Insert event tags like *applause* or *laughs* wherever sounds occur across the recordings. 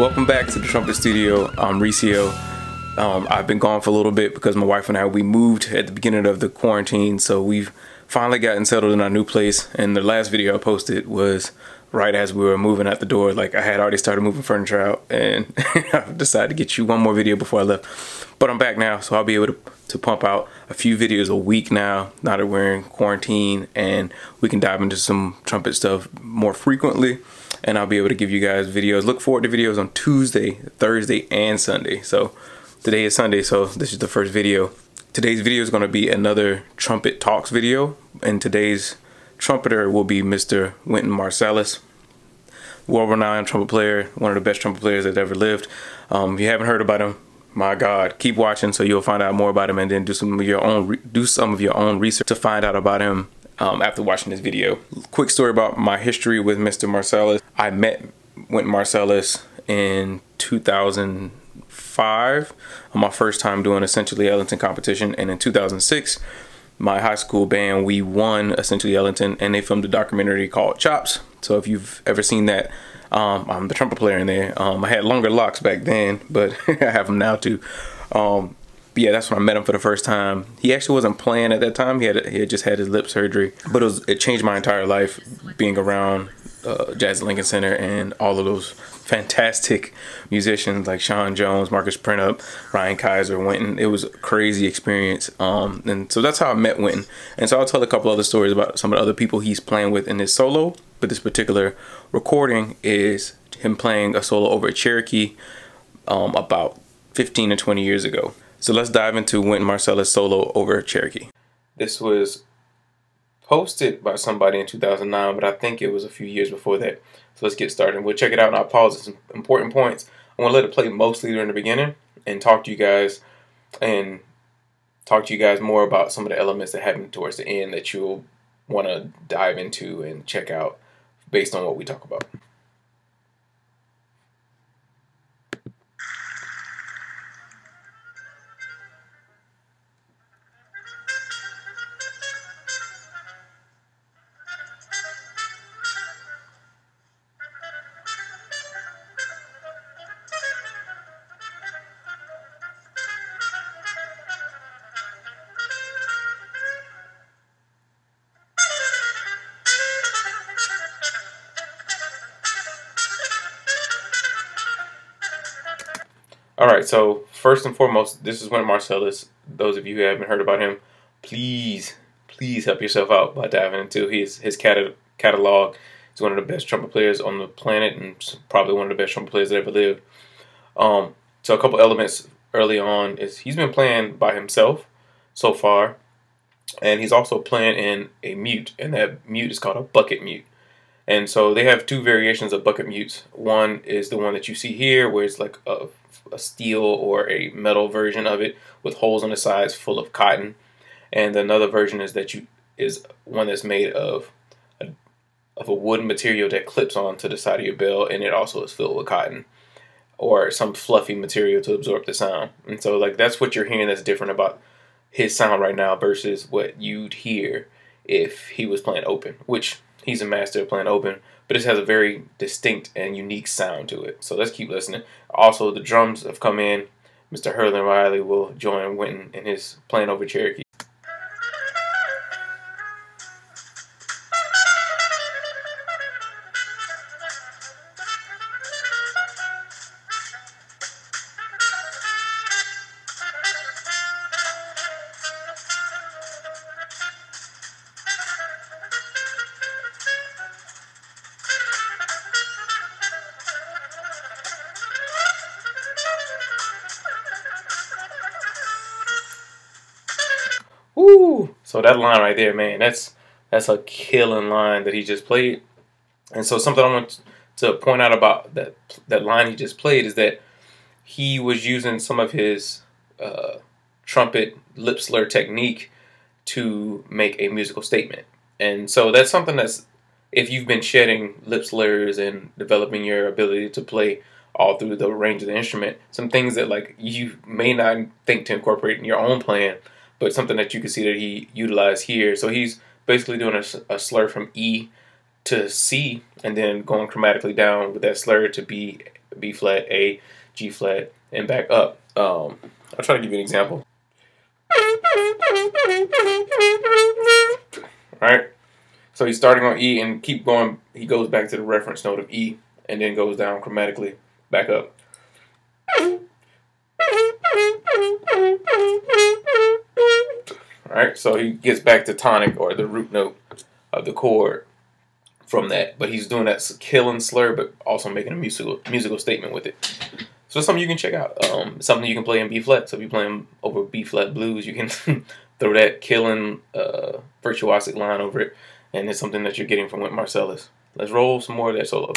Welcome back to the Trumpet Studio. I'm Ricio. Um, I've been gone for a little bit because my wife and I we moved at the beginning of the quarantine, so we've finally gotten settled in our new place. And the last video I posted was right as we were moving out the door. Like I had already started moving furniture out, and *laughs* I decided to get you one more video before I left. But I'm back now, so I'll be able to, to pump out a few videos a week now. Now that we're in quarantine, and we can dive into some trumpet stuff more frequently and I'll be able to give you guys videos. Look forward to videos on Tuesday, Thursday, and Sunday. So today is Sunday, so this is the first video. Today's video is going to be another trumpet talks video, and today's trumpeter will be Mr. Wynton Marsalis, world-renowned trumpet player, one of the best trumpet players that ever lived. Um, if you haven't heard about him, my God, keep watching so you'll find out more about him, and then do some of your own do some of your own research to find out about him um, after watching this video. Quick story about my history with Mr. Marsalis. I met Wynton Marsalis in 2005 on my first time doing Essentially Ellington competition. And in 2006, my high school band, we won Essentially Ellington and they filmed a documentary called Chops. So if you've ever seen that, um, I'm the trumpet player in there. Um, I had longer locks back then, but *laughs* I have them now too. Um, yeah, that's when I met him for the first time. He actually wasn't playing at that time. He had he had just had his lip surgery, but it was it changed my entire life being around uh, Jazz Lincoln Center and all of those fantastic musicians like Sean Jones, Marcus Printup, Ryan Kisor, Wynton. It was a crazy experience. Um, and so that's how I met Wynton. And so I'll tell a couple other stories about some of the other people he's playing with in his solo. But this particular recording is him playing a solo over at Cherokee um, about 15 to 20 years ago. So let's dive into Wynton Marsalis solo over Cherokee. This was posted by somebody in 2009, but I think it was a few years before that. So let's get started. We'll check it out and I'll pause at some important points. I want to let it play mostly during the beginning and talk to you guys and talk to you guys more about some of the elements that happen towards the end that you'll want to dive into and check out based on what we talk about. All right, so first and foremost, this is Wynton Marsalis. Those of you who haven't heard about him, please, please help yourself out by diving into his his catalog. He's one of the best trumpet players on the planet, and probably one of the best trumpet players that ever lived. Um, so a couple elements early on is he's been playing by himself so far, and he's also playing in a mute, and that mute is called a bucket mute. And so they have two variations of bucket mutes. One is the one that you see here, where it's like a, a steel or a metal version of it with holes on the sides full of cotton. And another version is that you is one that's made of a, of a wooden material that clips onto the side of your bell, and it also is filled with cotton or some fluffy material to absorb the sound. And so like that's what you're hearing that's different about his sound right now versus what you'd hear if he was playing open, which he's a master of playing open, but this has a very distinct and unique sound to it. So let's keep listening. Also, the drums have come in. Mr. Herlin Riley will join Wynton in his playing over Cherokee. So that line right there, man, that's that's a killing line that he just played. And so something I want to point out about that that line he just played is that he was using some of his uh, trumpet lip slur technique to make a musical statement. And so that's something that's if you've been shedding lip slurs and developing your ability to play all through the range of the instrument, some things that like you may not think to incorporate in your own playing but something that you can see that he utilized here. So he's basically doing a, a slur from E to C and then going chromatically down with that slur to B B flat, A, G flat, and back up. Um, I'll try to give you an example. All right. So he's starting on E and keep going. He goes back to the reference note of E and then goes down chromatically back up. Right. So he gets back to tonic or the root note of the chord from that, but he's doing that killing slur, but also making a musical musical statement with it. So it's something you can check out. Um, something you can play in B flat. So if you're playing over B flat blues, you can *laughs* throw that killing uh, virtuosic line over it, and it's something that you're getting from Wynton Marsalis. Let's roll some more of that solo.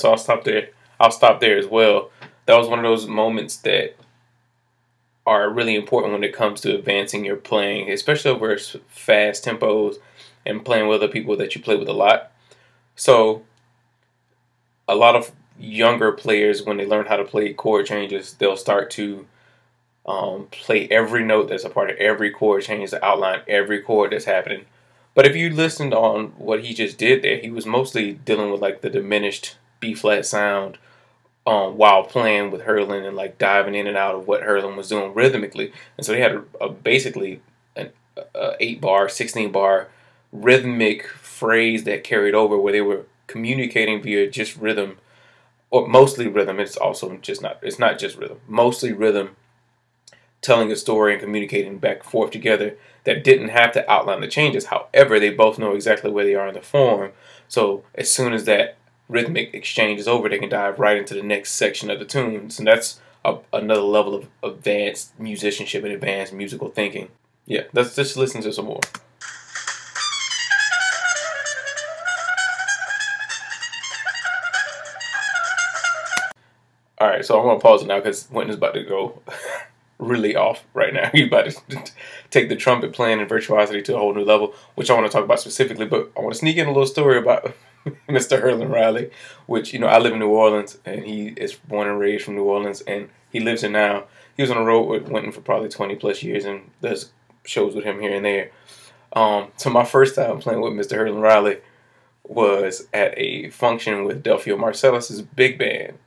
So I'll stop there. I'll stop there as well. That was one of those moments that are really important when it comes to advancing your playing, especially over fast tempos and playing with other people that you play with a lot. So, a lot of younger players, when they learn how to play chord changes, they'll start to um, play every note that's a part of every chord change to outline every chord that's happening. But if you listened on what he just did there, he was mostly dealing with like the diminished B flat sound um, while playing with Herlin and like diving in and out of what Herlin was doing rhythmically. And so they had a, a basically an a eight bar, sixteen bar rhythmic phrase that carried over where they were communicating via just rhythm or mostly rhythm. It's also just not it's not just rhythm. Mostly rhythm telling a story and communicating back and forth together that didn't have to outline the changes. However, they both know exactly where they are in the form. So as soon as that rhythmic exchange is over, they can dive right into the next section of the tunes. And that's a, another level of advanced musicianship and advanced musical thinking. Yeah, let's just listen to some more. All right, so I'm gonna pause it now because Wynton is about to go *laughs* really off right now. *laughs* He's about to *laughs* take the trumpet playing and virtuosity to a whole new level, which I want to talk about specifically. But I want to sneak in a little story about *laughs* Mr. Herlin Riley, which you know I live in New Orleans, and he is born and raised from New Orleans, and he lives here now. He was on the road with Wynton for probably 20 plus years, and does shows with him here and there. Um, so my first time playing with Mr. Herlin Riley was at a function with Delfeayo Marsalis' big band.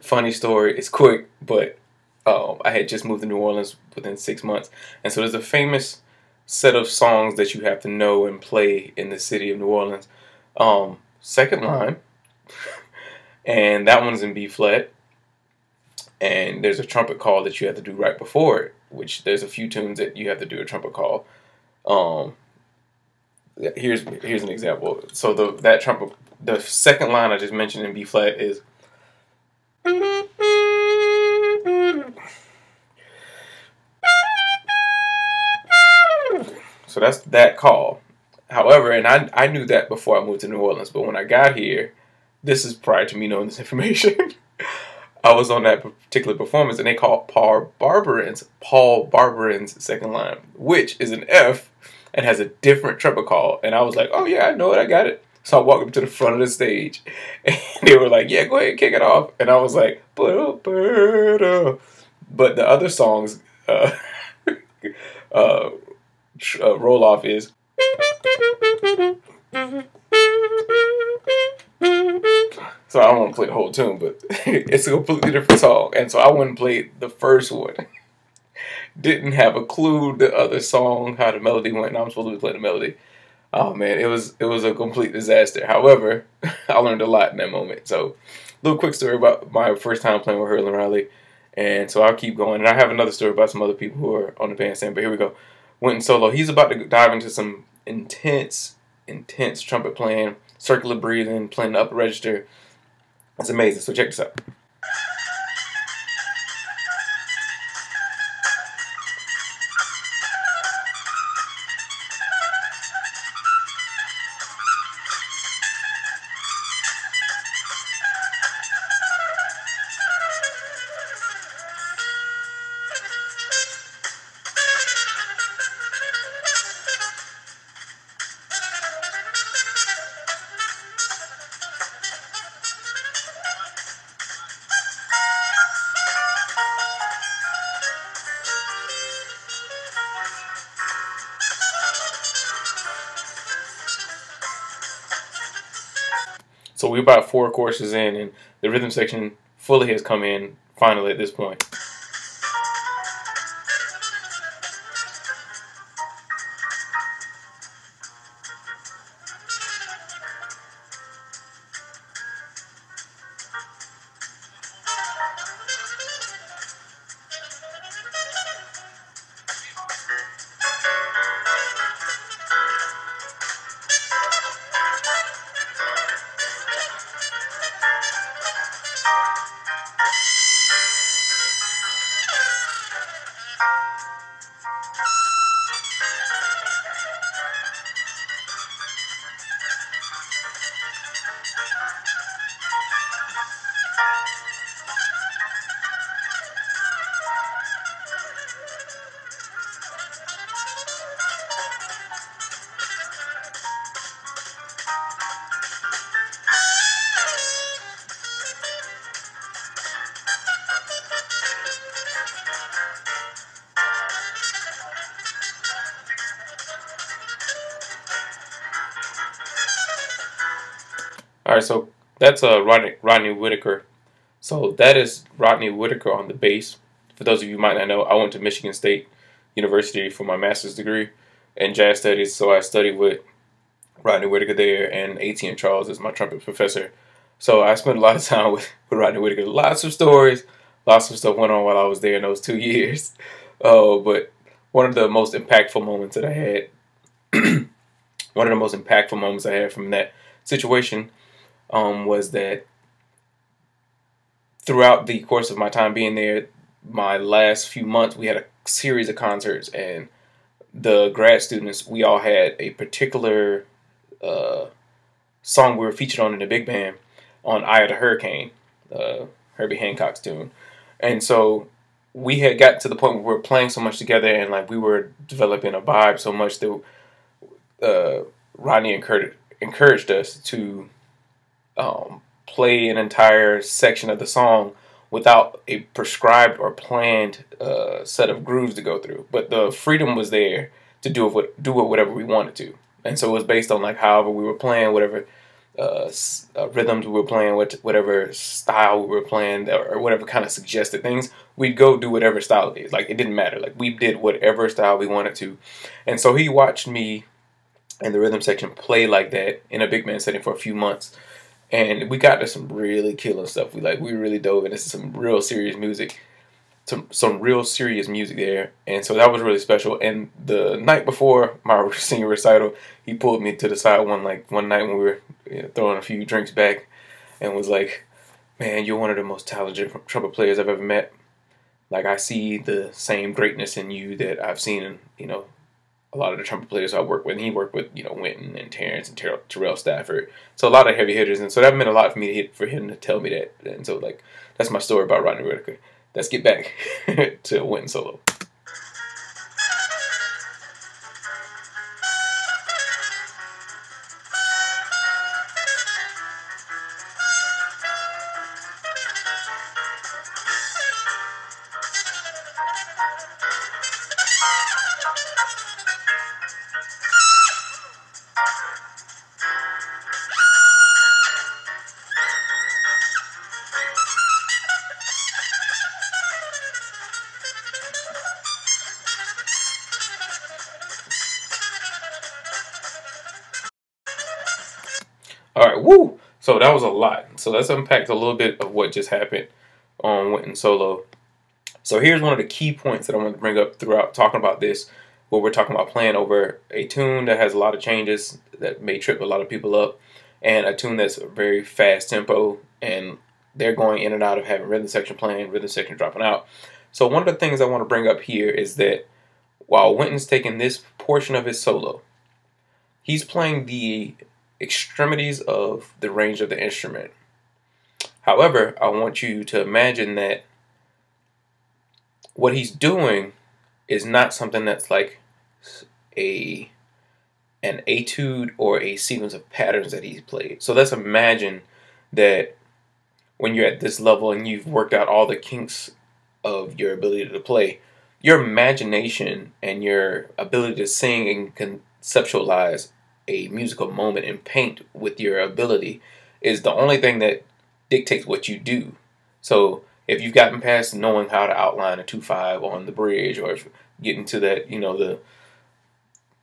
Funny story. It's quick, but um, I had just moved to New Orleans within six months, and so there's a famous set of songs that you have to know and play in the city of New Orleans. Um, second line, and that one's in B flat. And there's a trumpet call that you have to do right before it, which there's a few tunes that you have to do a trumpet call. Um, here's here's an example. So the that trumpet, the second line I just mentioned in B flat is. So that's that call. However, and I, I knew that before I moved to New Orleans, but when I got here, this is prior to me knowing this *laughs* information. I was on that particular performance, and they called Paul Barbarin's Paul Barbarin's second line, which is an F and has a different trumpet call. And I was like, "Oh yeah, I know it, I got it." So I walked up to the front of the stage, *laughs* and they were like, "Yeah, go ahead, and kick it off." And I was like, "But the other songs, uh, *laughs* uh, uh, roll off is so I won't want to play the whole tune, but *laughs* it's a completely different song. And so I wouldn't play the first one. *laughs* didn't have a clue the other song, how the melody went, and I'm supposed to be playing the melody. Oh man, it was it was a complete disaster. However, *laughs* I learned a lot in that moment. So, little quick story about my first time playing with Herlin Riley, and so I'll keep going. And I have another story about some other people who are on the bandstand. But here we go. Went solo. He's about to dive into some intense, intense trumpet playing, circular breathing, playing the upper register. It's amazing. So check this out. We're about four courses in, and the rhythm section fully has come in finally at this point. So that's uh, Rodney, Rodney Whitaker. So that is Rodney Whitaker on the bass. For those of you might not know, I went to Michigan State University for my master's degree in jazz studies. So I studied with Rodney Whitaker there, and Etienne Charles is my trumpet professor. So I spent a lot of time with, *laughs* with Rodney Whitaker. Lots of stories, lots of stuff went on while I was there in those two *laughs* years. Uh, but one of the most impactful moments that I had, *clears throat* one of the most impactful moments I had from that situation um, was that throughout the course of my time being there, my last few months, we had a series of concerts, and the grad students, we all had a particular uh, song we were featured on in the big band on Eye of the Hurricane, uh, Herbie Hancock's tune. And so we had got to the point where we were playing so much together and like we were developing a vibe so much that uh, Rodney encouraged, encouraged us to um, play an entire section of the song without a prescribed or planned uh, set of grooves to go through. But the freedom was there to do it, do it whatever we wanted to, and so it was based on like however we were playing, whatever uh, uh, rhythms we were playing, what whatever style we were playing, or whatever kind of suggested things. We'd go do whatever style it is. Like it didn't matter. Like we did whatever style we wanted to, and so he watched me and the rhythm section play like that in a big band setting for a few months and we got to some really killing stuff. We like we really dove into some real serious music, some some real serious music there, and so that was really special. And the night before my *laughs* senior recital, he pulled me to the side one like one night when we were you know, throwing a few drinks back, and was like, "Man, you're one of the most talented trumpet players I've ever met. Like I see the same greatness in you that I've seen in you know a lot of the trumpet players I worked with. he worked with, you know, Wynton and Terrence and Terrell, Terrell Stafford. So a lot of heavy hitters. And so that meant a lot for me to hit, for him to tell me that. And so, like, that's my story about Rodney Whitaker. Let's get back *laughs* to Wynton Solo. Woo. So that was a lot. So let's unpack a little bit of what just happened um, on Wynton Solo. So here's one of the key points that I want to bring up throughout talking about this, where we're talking about playing over a tune that has a lot of changes that may trip a lot of people up, and a tune that's very fast tempo, and they're going in and out of having rhythm section playing, rhythm section dropping out. So one of the things I want to bring up here is that while Wynton's taking this portion of his solo, he's playing the extremities of the range of the instrument. However, I want you to imagine that what he's doing is not something that's like a an etude or a sequence of patterns that he's played. So let's imagine that when you're at this level and you've worked out all the kinks of your ability to play, your imagination and your ability to sing and conceptualize a musical moment and paint with your ability is the only thing that dictates what you do. So if you've gotten past knowing how to outline a two five on the bridge, or getting to that, you know the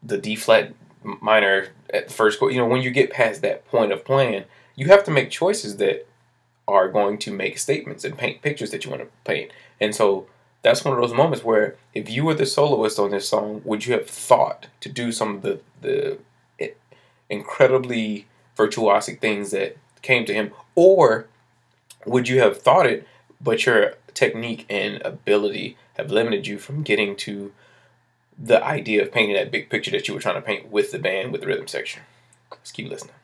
the D flat minor at the first chord, you know when you get past that point of playing, you have to make choices that are going to make statements and paint pictures that you want to paint. And so that's one of those moments where if you were the soloist on this song, would you have thought to do some of the the incredibly virtuosic things that came to him, or would you have thought it, but your technique and ability have limited you from getting to the idea of painting that big picture that you were trying to paint with the band, with the rhythm section? Let's keep listening.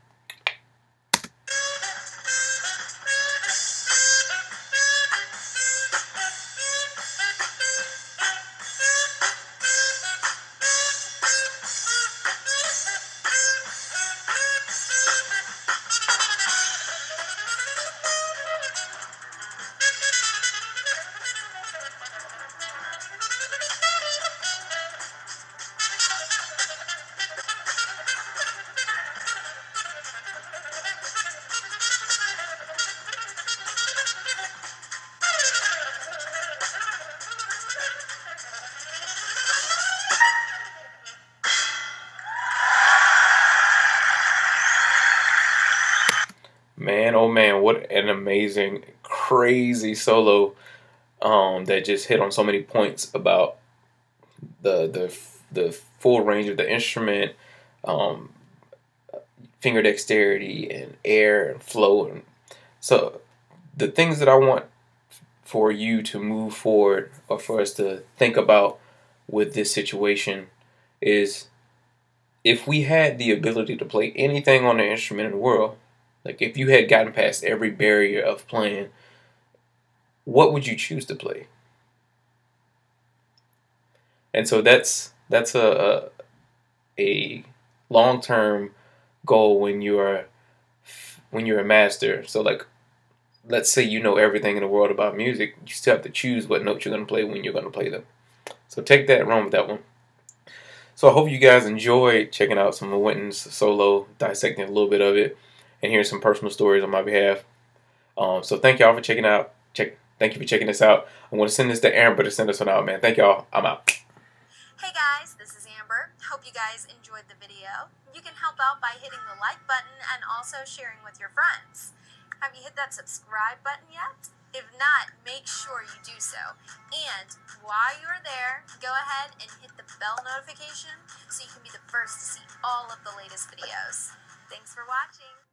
Man, oh man, what an amazing, crazy solo um, that just hit on so many points about the the the full range of the instrument, um, finger dexterity, and air and flow, and so the things that I want for you to move forward or for us to think about with this situation is if we had the ability to play anything on the instrument in the world like if you had gotten past every barrier of playing, what would you choose to play? And so that's that's a a, long term goal when you are when you're a master. So like let's say you know everything in the world about music, you still have to choose what notes you're gonna play when you're gonna play them. So take that and run with that one. So I hope you guys enjoyed checking out some of Wynton's solo, dissecting a little bit of it and hear some personal stories on my behalf. Um, so thank y'all for checking out. Check. Thank you for checking this out. I'm going to send this to Amber to send this one out, man. Thank y'all. I'm out. Hey guys, this is Amber. Hope you guys enjoyed the video. You can help out by hitting the like button and also sharing with your friends. Have you hit that subscribe button yet? If not, make sure you do so. And while you're there, go ahead and hit the bell notification so you can be the first to see all of the latest videos. Thanks for watching.